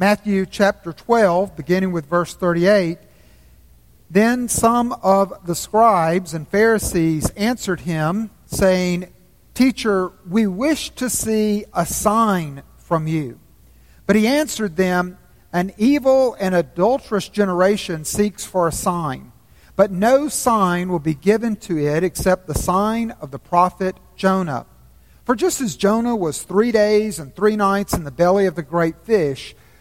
Matthew chapter 12, beginning with verse 38. Then some of the scribes and Pharisees answered him, saying, Teacher, we wish to see a sign from you. But he answered them, An evil and adulterous generation seeks for a sign, but no sign will be given to it except the sign of the prophet Jonah. For just as Jonah was three days and three nights in the belly of the great fish,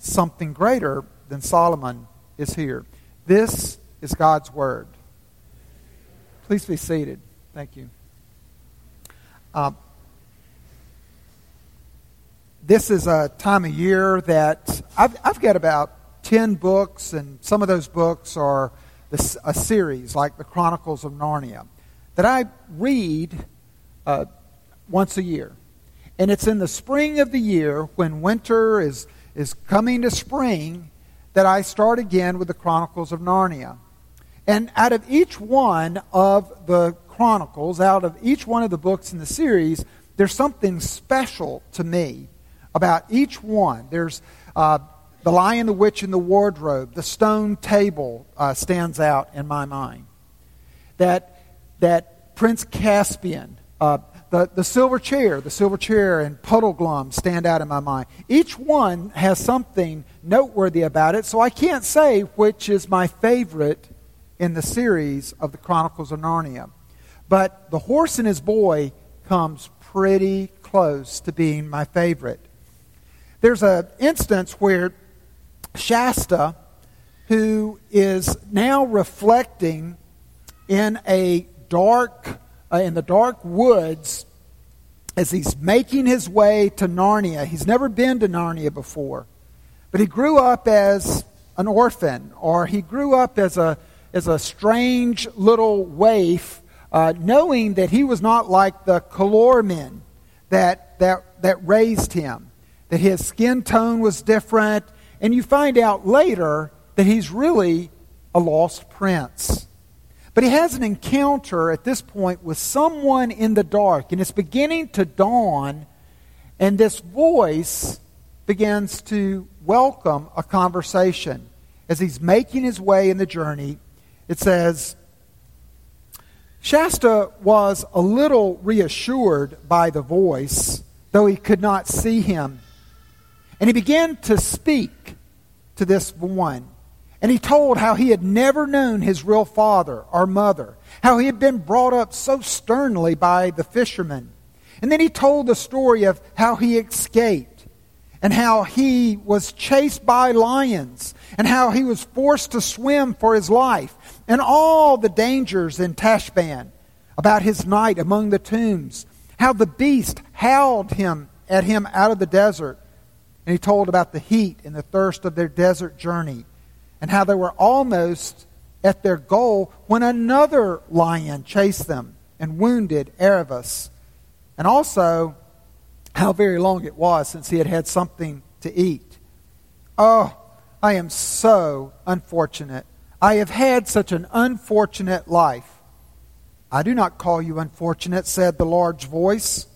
something greater than Solomon is here. This is God's Word. Please be seated. Thank you. Uh, this is a time of year that I've, I've got about 10 books, and some of those books are this, a series like the Chronicles of Narnia that I read uh, once a year. And it's in the spring of the year when winter is, is coming to spring that I start again with the Chronicles of Narnia. And out of each one of the Chronicles, out of each one of the books in the series, there's something special to me about each one. There's uh, The Lion, the Witch, and the Wardrobe. The stone table uh, stands out in my mind. That, that Prince Caspian, uh, the, the silver chair, the silver chair and Puddleglum stand out in my mind. Each one has something noteworthy about it, so I can't say which is my favorite in the series of the Chronicles of Narnia. But The Horse and His Boy comes pretty close to being my favorite. There's an instance where Shasta, who is now reflecting in a dark uh, in the dark woods as he's making his way to Narnia. He's never been to Narnia before, but he grew up as an orphan, or he grew up as a, as a strange little waif, uh, knowing that he was not like the Calormen that, that, that raised him, that his skin tone was different, and you find out later that he's really a lost prince. But he has an encounter at this point with someone in the dark, and it's beginning to dawn, and this voice begins to welcome a conversation. As he's making his way in the journey, it says, Shasta was a little reassured by the voice, though he could not see him. And he began to speak to this one. And he told how he had never known his real father or mother, how he had been brought up so sternly by the fishermen. And then he told the story of how he escaped and how he was chased by lions and how he was forced to swim for his life and all the dangers in Tashbaan about his night among the tombs, how the beast howled him at him out of the desert. And he told about the heat and the thirst of their desert journey and how they were almost at their goal when another lion chased them and wounded Aravis, And also, how very long it was since he had had something to eat. Oh, I am so unfortunate. I have had such an unfortunate life. I do not call you unfortunate, said the large voice.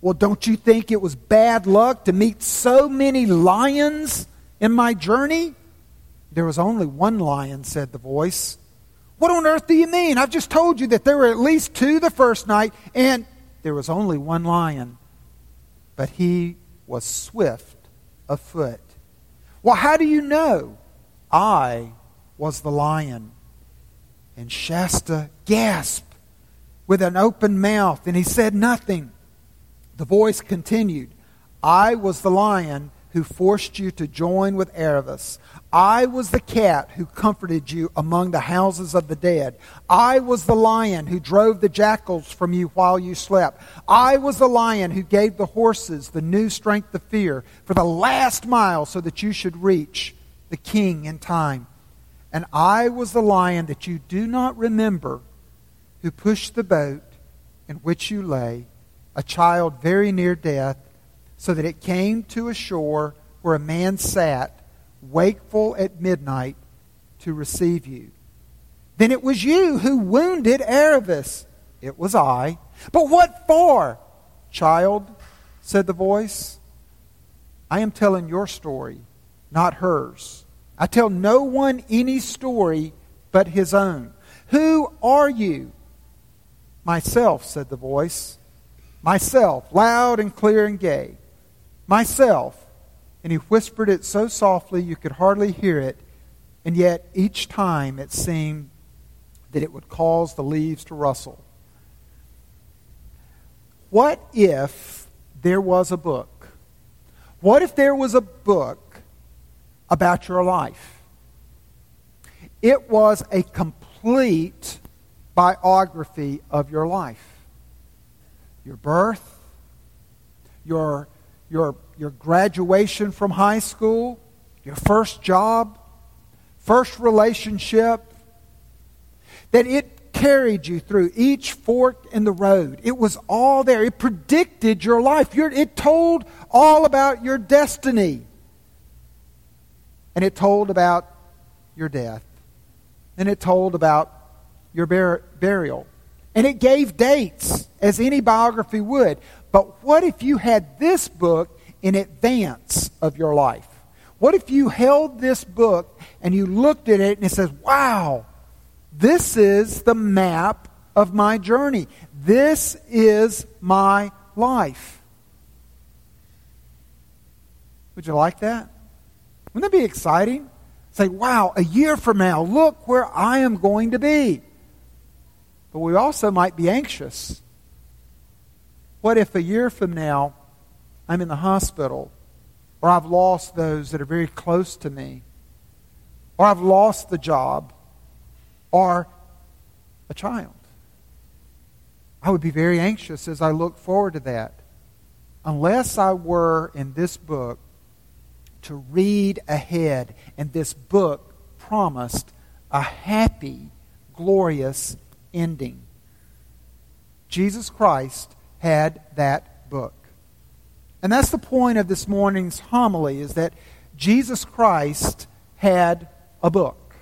Well, don't you think it was bad luck to meet so many lions in my journey? There was only one lion, said the voice. What on earth do you mean? I've just told you that there were at least two the first night, and there was only one lion. But he was swift of foot. Well, how do you know? I was the lion. And Shasta gasped with an open mouth, and he said nothing. The voice continued, I was the lion who forced you to join with Aravis. I was the cat who comforted you among the houses of the dead. I was the lion who drove the jackals from you while you slept. I was the lion who gave the horses the new strength of fear for the last mile so that you should reach the king in time. And I was the lion that you do not remember who pushed the boat in which you lay, a child very near death so that it came to a shore where a man sat, wakeful at midnight, to receive you. Then it was you who wounded Aravis. It was I. But what for? Child, said the voice. I am telling your story, not hers. I tell no one any story but his own. Who are you? Myself, said the voice. Myself, loud and clear and gay myself. And he whispered it so softly you could hardly hear it, and yet each time it seemed that it would cause the leaves to rustle. What if there was a book? What if there was a book about your life? It was a complete biography of your life. Your birth, your your, your graduation from high school, your first job, first relationship, that it carried you through each fork in the road. It was all there. It predicted your life. it told all about your destiny. And it told about your death. And it told about your bur- burial. And it gave dates, as any biography would. But what if you had this book in advance of your life? What if you held this book and you looked at it and it says, wow, this is the map of my journey. This is my life. Would you like that? Wouldn't that be exciting? Say, wow, a year from now, look where I am going to be. But we also might be anxious what if a year from now I'm in the hospital, or I've lost those that are very close to me, or I've lost the job, or a child? I would be very anxious as I look forward to that. Unless I were in this book to read ahead, and this book promised a happy, glorious ending. Jesus Christ had that book. And that's the point of this morning's homily is that Jesus Christ had a book.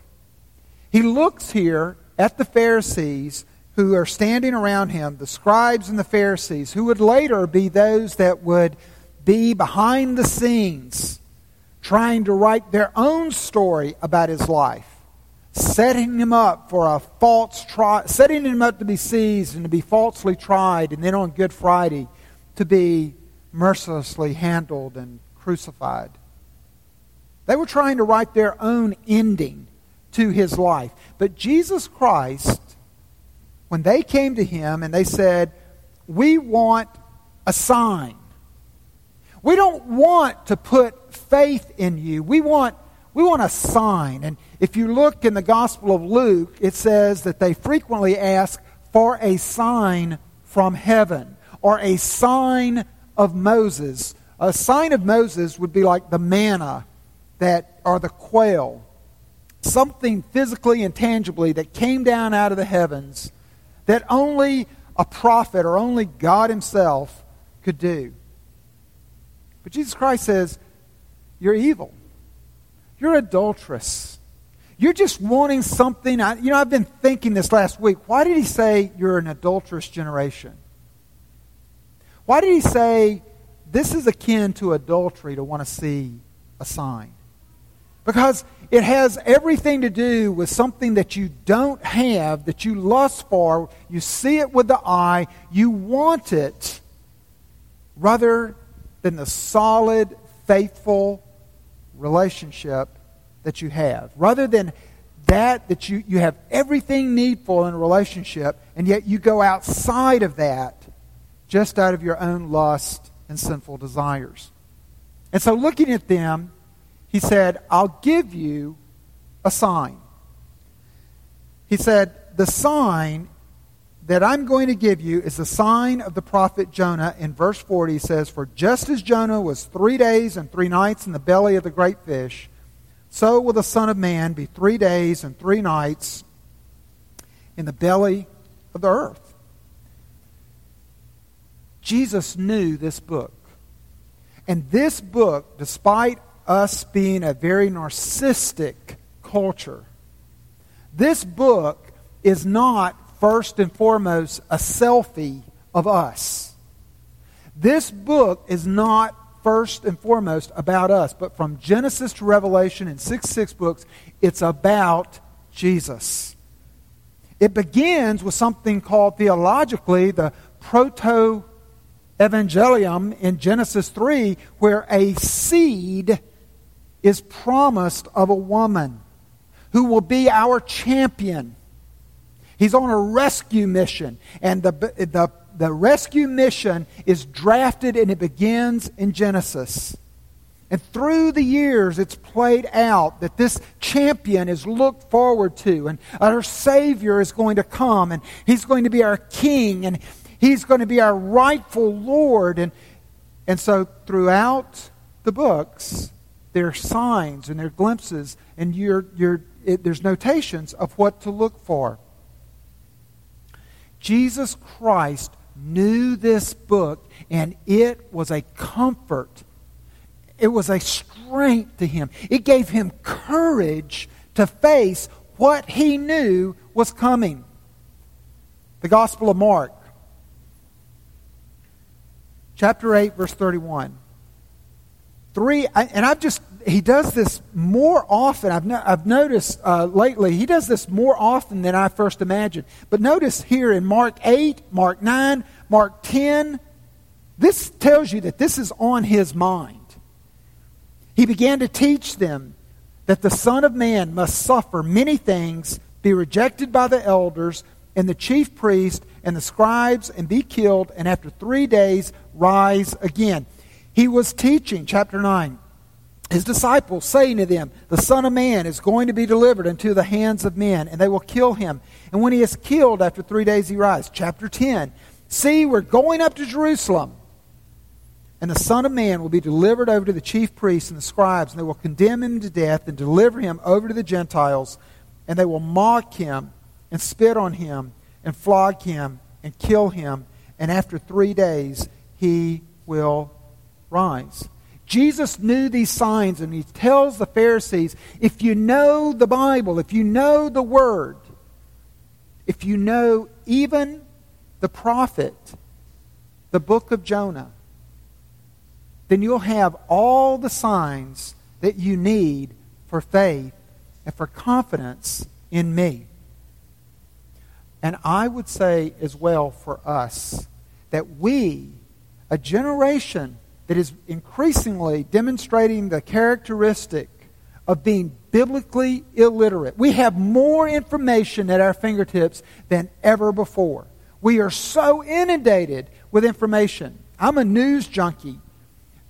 He looks here at the Pharisees who are standing around him, the scribes and the Pharisees, who would later be those that would be behind the scenes trying to write their own story about his life setting him up for a false trial, setting him up to be seized and to be falsely tried, and then on Good Friday to be mercilessly handled and crucified. They were trying to write their own ending to his life. But Jesus Christ, when they came to him and they said, We want a sign. We don't want to put faith in you. We want, we want a sign. And if you look in the Gospel of Luke, it says that they frequently ask for a sign from heaven or a sign of Moses. A sign of Moses would be like the manna that or the quail. Something physically and tangibly that came down out of the heavens that only a prophet or only God himself could do. But Jesus Christ says, You're evil. You're adulterous. You're just wanting something. I, you know, I've been thinking this last week. Why did he say you're an adulterous generation? Why did he say this is akin to adultery to want to see a sign? Because it has everything to do with something that you don't have, that you lust for. You see it with the eye, you want it, rather than the solid, faithful relationship that you have. Rather than that, that you, you have everything needful in a relationship, and yet you go outside of that just out of your own lust and sinful desires. And so, looking at them, he said, I'll give you a sign. He said, The sign that I'm going to give you is the sign of the prophet Jonah. In verse 40, he says, For just as Jonah was three days and three nights in the belly of the great fish, so will the Son of Man be three days and three nights in the belly of the earth. Jesus knew this book. And this book, despite us being a very narcissistic culture, this book is not first and foremost a selfie of us. This book is not first and foremost about us, but from Genesis to Revelation in six, six books, it's about Jesus. It begins with something called theologically the proto evangelium in Genesis 3, where a seed is promised of a woman who will be our champion He's on a rescue mission. And the, the, the rescue mission is drafted and it begins in Genesis. And through the years, it's played out that this champion is looked forward to, and our Savior is going to come, and He's going to be our King, and He's going to be our rightful Lord. And, and so, throughout the books, there are signs and there are glimpses, and you're, you're, it, there's notations of what to look for. Jesus Christ knew this book, and it was a comfort. It was a strength to him. It gave him courage to face what he knew was coming. The Gospel of Mark, chapter 8, verse 31. Three, and I've just he does this more often. I've, no, I've noticed uh, lately, he does this more often than I first imagined. But notice here in Mark 8, Mark 9, Mark 10, this tells you that this is on his mind. He began to teach them that the Son of Man must suffer many things, be rejected by the elders and the chief priest and the scribes, and be killed, and after three days rise again. He was teaching, chapter 9 his disciples, saying to them, The Son of Man is going to be delivered into the hands of men, and they will kill him. And when he is killed, after three days he rises. Chapter 10. See, we're going up to Jerusalem. And the Son of Man will be delivered over to the chief priests and the scribes, and they will condemn him to death and deliver him over to the Gentiles. And they will mock him and spit on him and flog him and kill him. And after three days he will rise. Jesus knew these signs, and he tells the Pharisees if you know the Bible, if you know the Word, if you know even the prophet, the book of Jonah, then you'll have all the signs that you need for faith and for confidence in me. And I would say as well for us that we, a generation that is increasingly demonstrating the characteristic of being biblically illiterate. We have more information at our fingertips than ever before. We are so inundated with information. I'm a news junkie.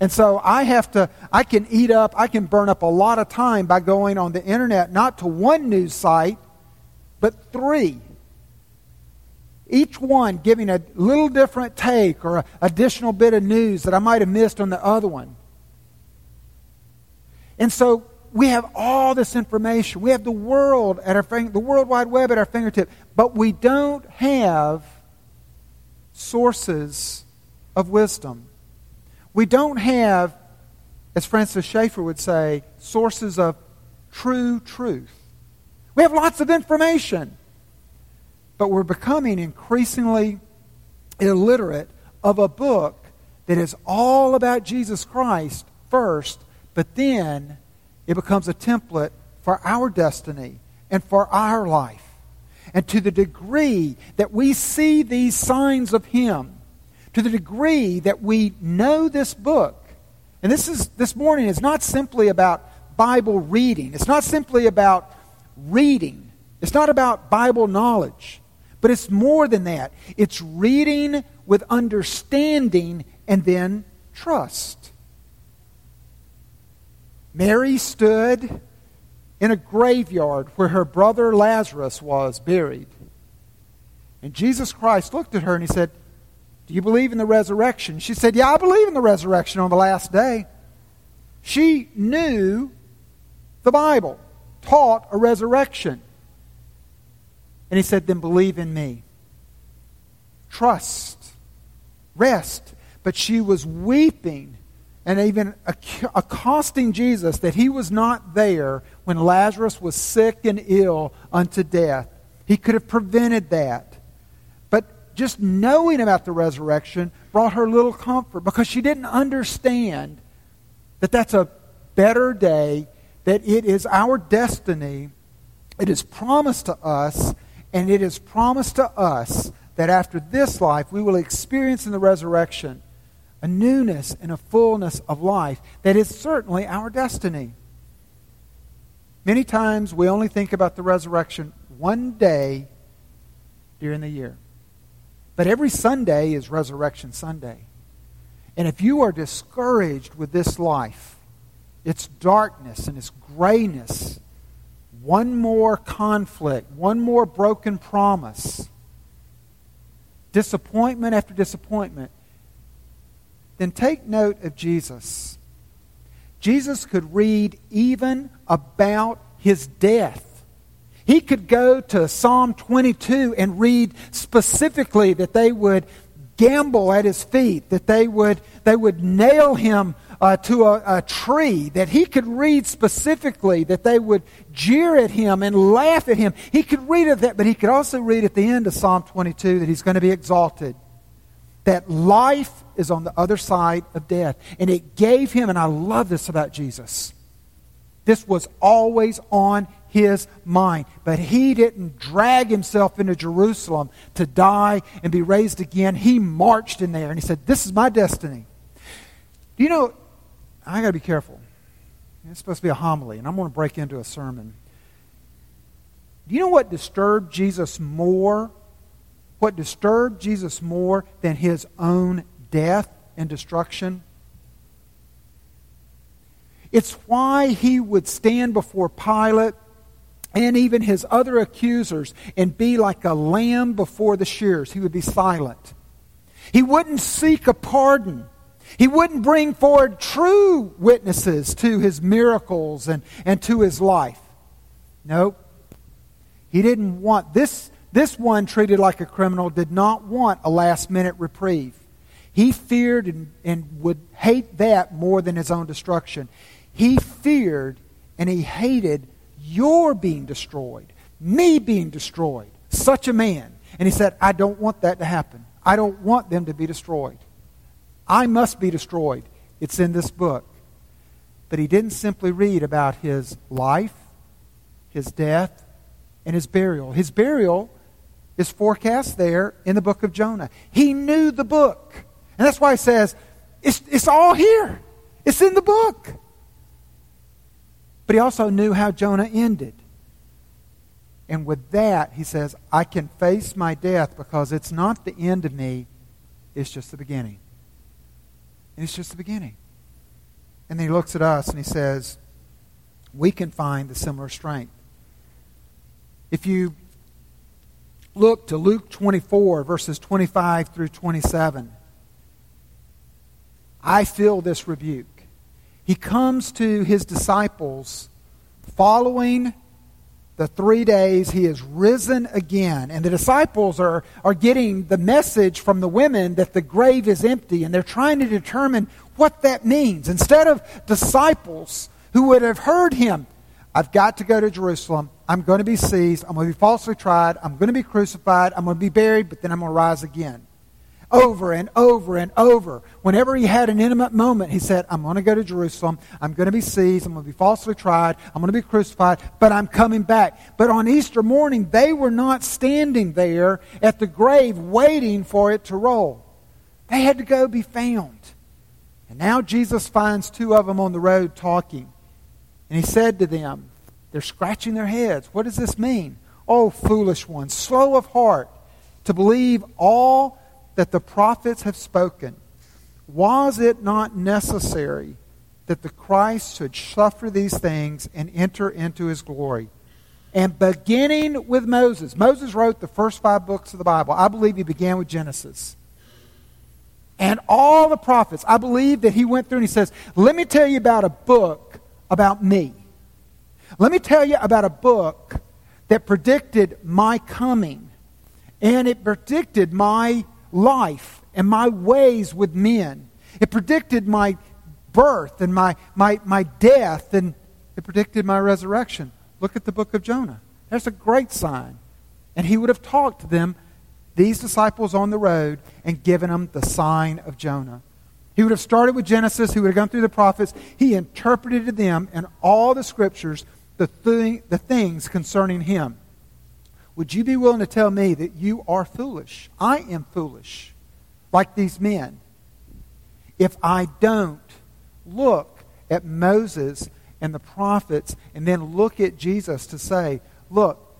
And so I have to, I can eat up, I can burn up a lot of time by going on the internet, not to one news site, but three each one giving a little different take or an additional bit of news that I might have missed on the other one. And so we have all this information. We have the world at our the World Wide Web at our fingertip, but we don't have sources of wisdom. We don't have, as Francis Schaeffer would say, sources of true truth. We have lots of information but we're becoming increasingly illiterate of a book that is all about Jesus Christ first, but then it becomes a template for our destiny and for our life. And to the degree that we see these signs of Him, to the degree that we know this book, and this is this morning is not simply about Bible reading. It's not simply about reading. It's not about Bible knowledge. But it's more than that. It's reading with understanding and then trust. Mary stood in a graveyard where her brother Lazarus was buried. And Jesus Christ looked at her and he said, Do you believe in the resurrection? She said, Yeah, I believe in the resurrection on the last day. She knew the Bible, taught a resurrection. And he said, Then believe in me. Trust. Rest. But she was weeping and even accosting Jesus that he was not there when Lazarus was sick and ill unto death. He could have prevented that. But just knowing about the resurrection brought her little comfort because she didn't understand that that's a better day, that it is our destiny, it is promised to us, and it is promised to us that after this life we will experience in the resurrection a newness and a fullness of life that is certainly our destiny. Many times we only think about the resurrection one day during the year. But every Sunday is Resurrection Sunday. And if you are discouraged with this life, its darkness and its grayness, one more conflict, one more broken promise, disappointment after disappointment, then take note of Jesus. Jesus could read even about his death. He could go to Psalm 22 and read specifically that they would gamble at his feet, that they would, they would nail him uh, to a, a tree, that he could read specifically that they would jeer at him and laugh at him. He could read of that, but he could also read at the end of Psalm 22 that he's going to be exalted that life is on the other side of death. And it gave him, and I love this about Jesus, this was always on his mind. But he didn't drag himself into Jerusalem to die and be raised again. He marched in there and he said, This is my destiny. Do you know, I got to be careful. It's supposed to be a homily, and I'm going to break into a sermon. Do you know what disturbed Jesus more what disturbed Jesus more than his own death and destruction? It's why he would stand before Pilate and even his other accusers and be like a lamb before the shears. He would be silent. He wouldn't seek a pardon. He wouldn't bring forward true witnesses to his miracles and, and to his life. Nope. He didn't want this this one, treated like a criminal, did not want a last minute reprieve. He feared and, and would hate that more than his own destruction. He feared and he hated your being destroyed, me being destroyed. Such a man. And he said, I don't want that to happen. I don't want them to be destroyed. I must be destroyed. It's in this book. But he didn't simply read about his life, his death, and his burial. His burial is forecast there in the book of Jonah. He knew the book. And that's why he says, it's, it's all here. It's in the book. But he also knew how Jonah ended. And with that, he says, I can face my death because it's not the end of me, it's just the beginning. And it's just the beginning. And then he looks at us and he says, We can find the similar strength. If you look to Luke 24, verses 25 through 27. I feel this rebuke. He comes to his disciples following the three days he is risen again. And the disciples are, are getting the message from the women that the grave is empty, and they're trying to determine what that means. Instead of disciples who would have heard him, I've got to go to Jerusalem. I'm going to be seized. I'm going to be falsely tried. I'm going to be crucified. I'm going to be buried, but then I'm going to rise again. Over and over and over. Whenever he had an intimate moment, he said, I'm going to go to Jerusalem. I'm going to be seized. I'm going to be falsely tried. I'm going to be crucified, but I'm coming back. But on Easter morning, they were not standing there at the grave waiting for it to roll. They had to go be found. And now Jesus finds two of them on the road talking. And he said to them, they're scratching their heads. What does this mean? Oh, foolish ones, slow of heart to believe all that the prophets have spoken. Was it not necessary that the Christ should suffer these things and enter into his glory. And beginning with Moses, Moses wrote the first five books of the Bible. I believe he began with Genesis. And all the prophets, I believe that he went through and he says, Let me tell you about a book about me. Let me tell you about a book that predicted my coming. And it predicted my life and my ways with men. It predicted my birth and my, my, my death, and it predicted my resurrection. Look at the book of Jonah. That's a great sign. And he would have talked to them, these disciples on the road, and given them the sign of Jonah. He would have started with Genesis. He would have gone through the prophets. He interpreted to them in all the scriptures the, the things concerning him. Would you be willing to tell me that you are foolish? I am foolish, like these men. If I don't look at Moses and the prophets and then look at Jesus to say, look,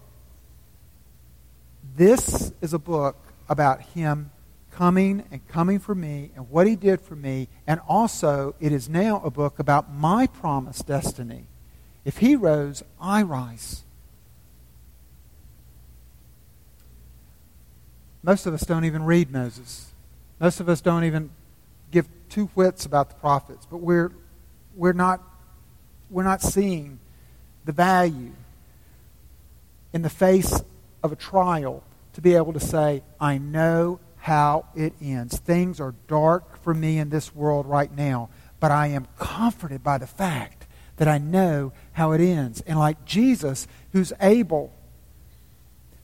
this is a book about him coming and coming for me and what he did for me. And also, it is now a book about my promised destiny. If he rose, I rise. Most of us don't even read Moses. Most of us don't even give two whits about the prophets, but we're, we're not we're not seeing the value in the face of a trial to be able to say, I know how it ends. Things are dark for me in this world right now, but I am comforted by the fact that I know how it ends. And like Jesus, who's able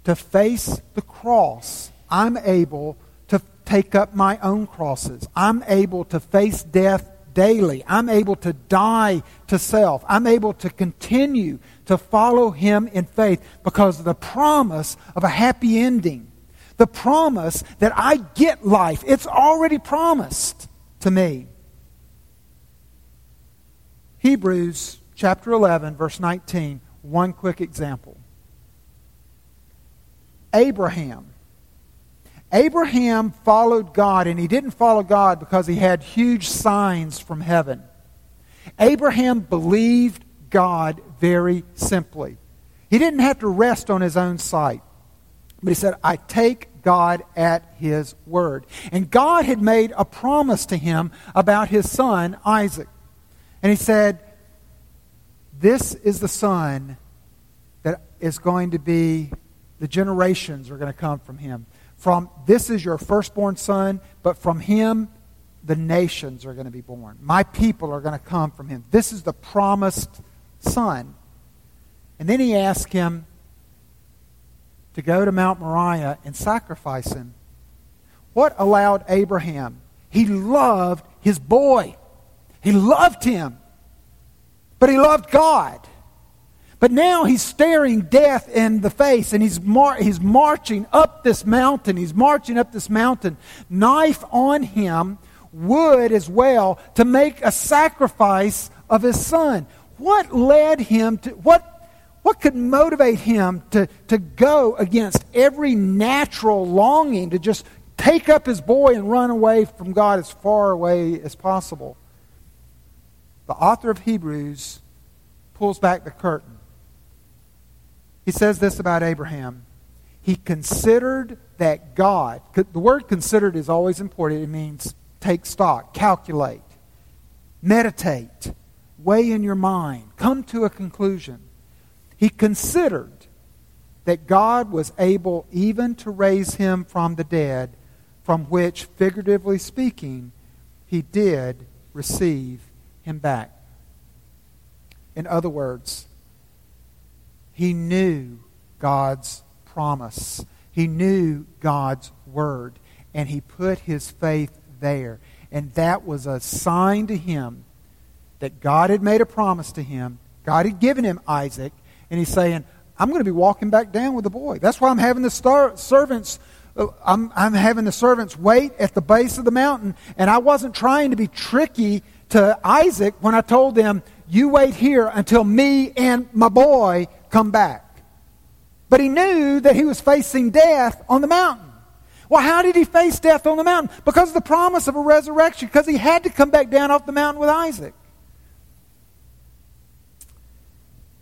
to face the cross, I'm able to take up my own crosses. I'm able to face death daily. I'm able to die to self. I'm able to continue to follow Him in faith because of the promise of a happy ending. The promise that I get life. It's already promised to me. Hebrews chapter 11, verse 19, one quick example. Abraham Abraham followed God, and he didn't follow God because he had huge signs from heaven. Abraham believed God very simply. He didn't have to rest on his own sight. But he said, I take God at his word. And God had made a promise to him about his son, Isaac. And he said, This is the son that is going to be, the generations are going to come from him from this is your firstborn son, but from him the nations are going to be born. My people are going to come from him. This is the promised son. And then he asked him to go to Mount Moriah and sacrifice him. What allowed Abraham? He loved his boy. He loved him. But he loved God. But now he's staring death in the face and he's, mar- he's marching up this mountain. He's marching up this mountain, knife on him, wood as well, to make a sacrifice of his son. What led him to, what, what could motivate him to, to go against every natural longing to just take up his boy and run away from God as far away as possible? The author of Hebrews pulls back the curtain he says this about Abraham. He considered that God, the word considered is always important. It means take stock, calculate, meditate, weigh in your mind, come to a conclusion. He considered that God was able even to raise him from the dead, from which, figuratively speaking, he did receive him back. In other words, he knew God's promise. He knew God's word. And he put his faith there. And that was a sign to him that God had made a promise to him. God had given him Isaac. And he's saying, I'm going to be walking back down with the boy. That's why I'm having the star- servants. Uh, I'm, I'm having the servants wait at the base of the mountain. And I wasn't trying to be tricky to Isaac when I told them, You wait here until me and my boy come back. But he knew that he was facing death on the mountain. Well, how did he face death on the mountain? Because of the promise of a resurrection, because he had to come back down off the mountain with Isaac.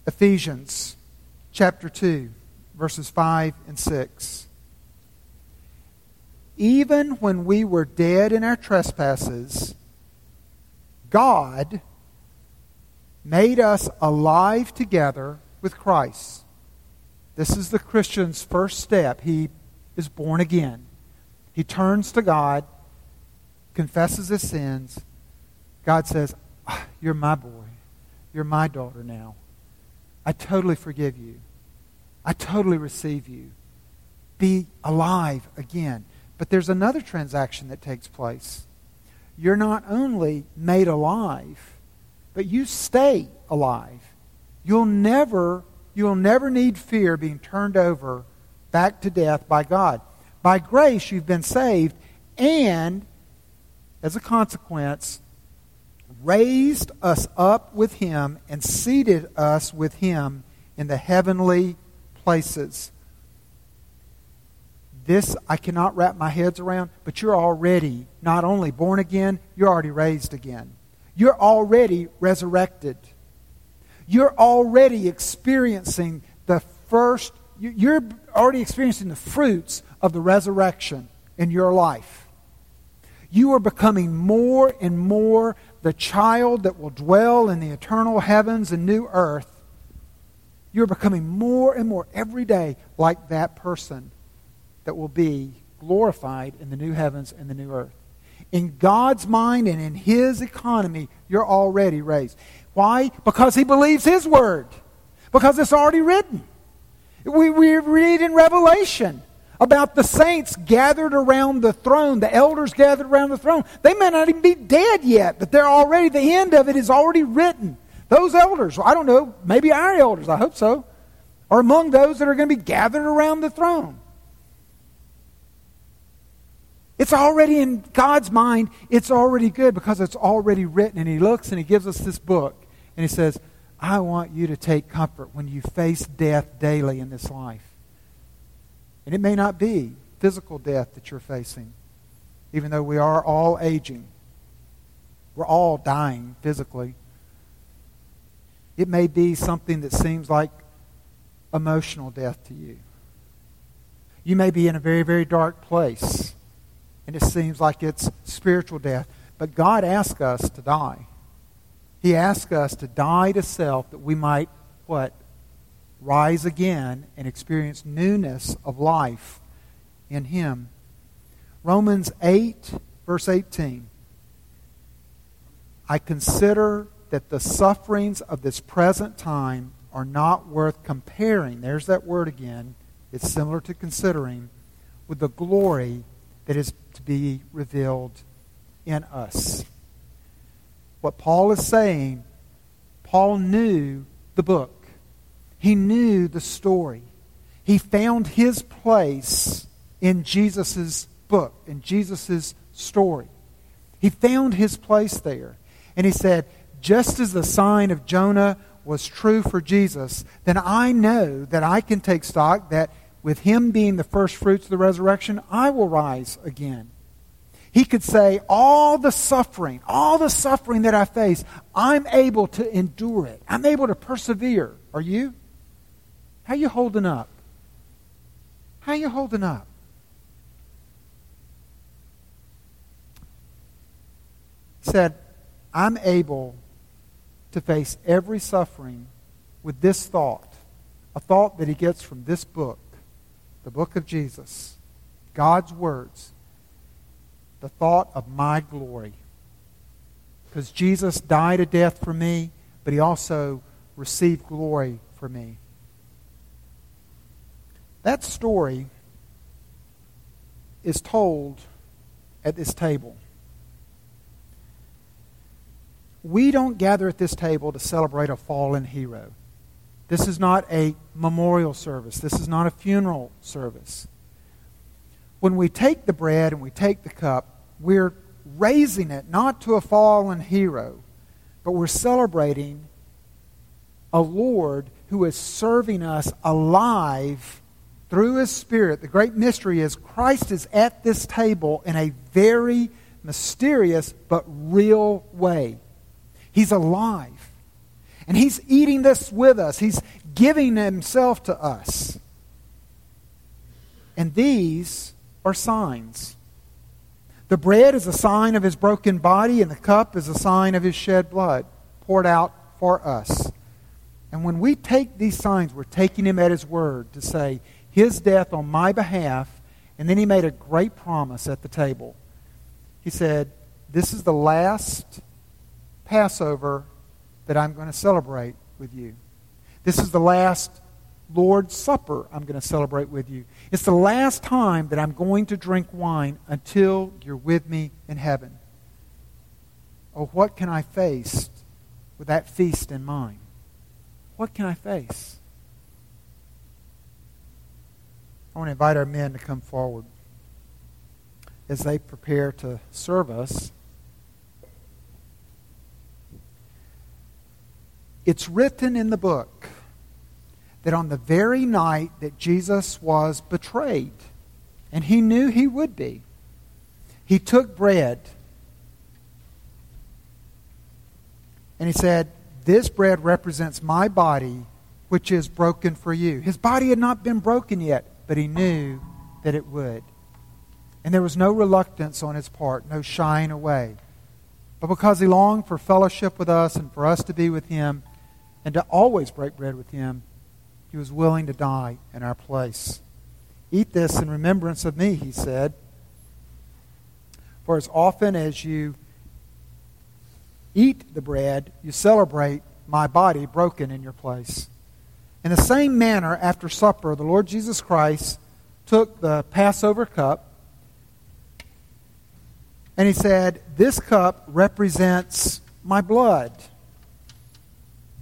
Ephesians chapter 2, verses 5 and 6. Even when we were dead in our trespasses, God made us alive together with Christ. This is the Christian's first step. He is born again. He turns to God, confesses his sins. God says, ah, You're my boy. You're my daughter now. I totally forgive you. I totally receive you. Be alive again. But there's another transaction that takes place. You're not only made alive, but you stay alive. You'll never, you'll never need fear being turned over back to death by God. By grace, you've been saved, and as a consequence, raised us up with Him and seated us with Him in the heavenly places. This I cannot wrap my heads around, but you're already not only born again, you're already raised again. You're already resurrected. You're already experiencing the first, you're already experiencing the fruits of the resurrection in your life. You are becoming more and more the child that will dwell in the eternal heavens and new earth. You're becoming more and more every day like that person that will be glorified in the new heavens and the new earth. In God's mind and in His economy, you're already raised. Why? Because He believes His word. Because it's already written. We, we read in Revelation about the saints gathered around the throne, the elders gathered around the throne. They may not even be dead yet, but they're already, the end of it is already written. Those elders, I don't know, maybe our elders, I hope so, are among those that are going to be gathered around the throne. It's already in God's mind, it's already good because it's already written. And He looks and He gives us this book and He says, I want you to take comfort when you face death daily in this life. And it may not be physical death that you're facing, even though we are all aging. We're all dying physically. It may be something that seems like emotional death to you. You may be in a very, very dark place and it seems like it's spiritual death. But God asks us to die. He asks us to die to self that we might, what? Rise again and experience newness of life in Him. Romans 8, verse 18. I consider that the sufferings of this present time are not worth comparing. There's that word again. It's similar to considering with the glory that is to be revealed in us. What Paul is saying, Paul knew the book, he knew the story. He found his place in Jesus' book, in Jesus' story. He found his place there. And he said, just as the sign of Jonah was true for Jesus, then I know that I can take stock that with him being the first fruits of the resurrection, I will rise again. He could say, all the suffering, all the suffering that I face, I'm able to endure it. I'm able to persevere. Are you? How you holding up? How you holding up? Said, I'm able to face every suffering with this thought, a thought that he gets from this book the book of Jesus, God's words, the thought of my glory. Because Jesus died a death for me, but he also received glory for me. That story is told at this table. We don't gather at this table to celebrate a fallen hero. This is not a memorial service. This is not a funeral service. When we take the bread and we take the cup, we're raising it not to a fallen hero, but we're celebrating a Lord who is serving us alive through his Spirit. The great mystery is Christ is at this table in a very mysterious but real way. He's alive. And He's eating this with us, He's giving Himself to us. And these are signs. The bread is a sign of His broken body, and the cup is a sign of His shed blood poured out for us. And when we take these signs, we're taking Him at His word to say, His death on my behalf. And then He made a great promise at the table. He said, This is the last Passover that I'm going to celebrate with you. This is the last Lord's Supper I'm going to celebrate with you. It's the last time that I'm going to drink wine until you're with me in heaven. Oh, what can I face with that feast in mind? What can I face? I want to invite our men to come forward as they prepare to serve us. It's written in the book that on the very night that Jesus was betrayed, and he knew he would be, he took bread and he said, This bread represents my body, which is broken for you. His body had not been broken yet, but he knew that it would. And there was no reluctance on his part, no shying away. But because he longed for fellowship with us and for us to be with him and to always break bread with him, he was willing to die in our place. Eat this in remembrance of me, he said. For as often as you eat the bread, you celebrate my body broken in your place. In the same manner, after supper, the Lord Jesus Christ took the Passover cup and he said, This cup represents my blood.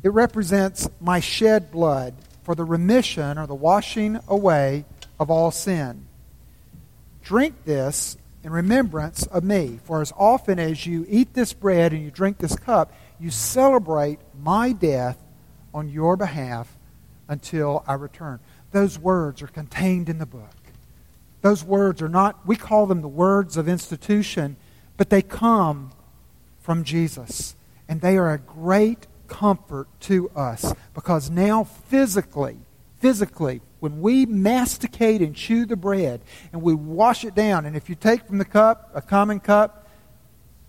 It represents my shed blood for the remission or the washing away of all sin. Drink this in remembrance of me. For as often as you eat this bread and you drink this cup, you celebrate my death on your behalf until I return. Those words are contained in the book. Those words are not, we call them the words of institution, but they come from Jesus. And they are a great comfort to us because now physically, physically, when we masticate and chew the bread and we wash it down, and if you take from the cup, a common cup,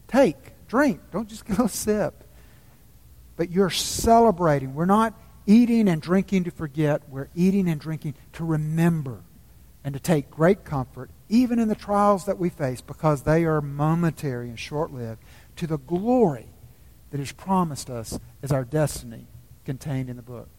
take, drink. Don't just get a sip. But you're celebrating. We're not eating and drinking to forget. We're eating and drinking to remember and to take great comfort, even in the trials that we face, because they are momentary and short lived, to the glory that is promised us as our destiny contained in the book.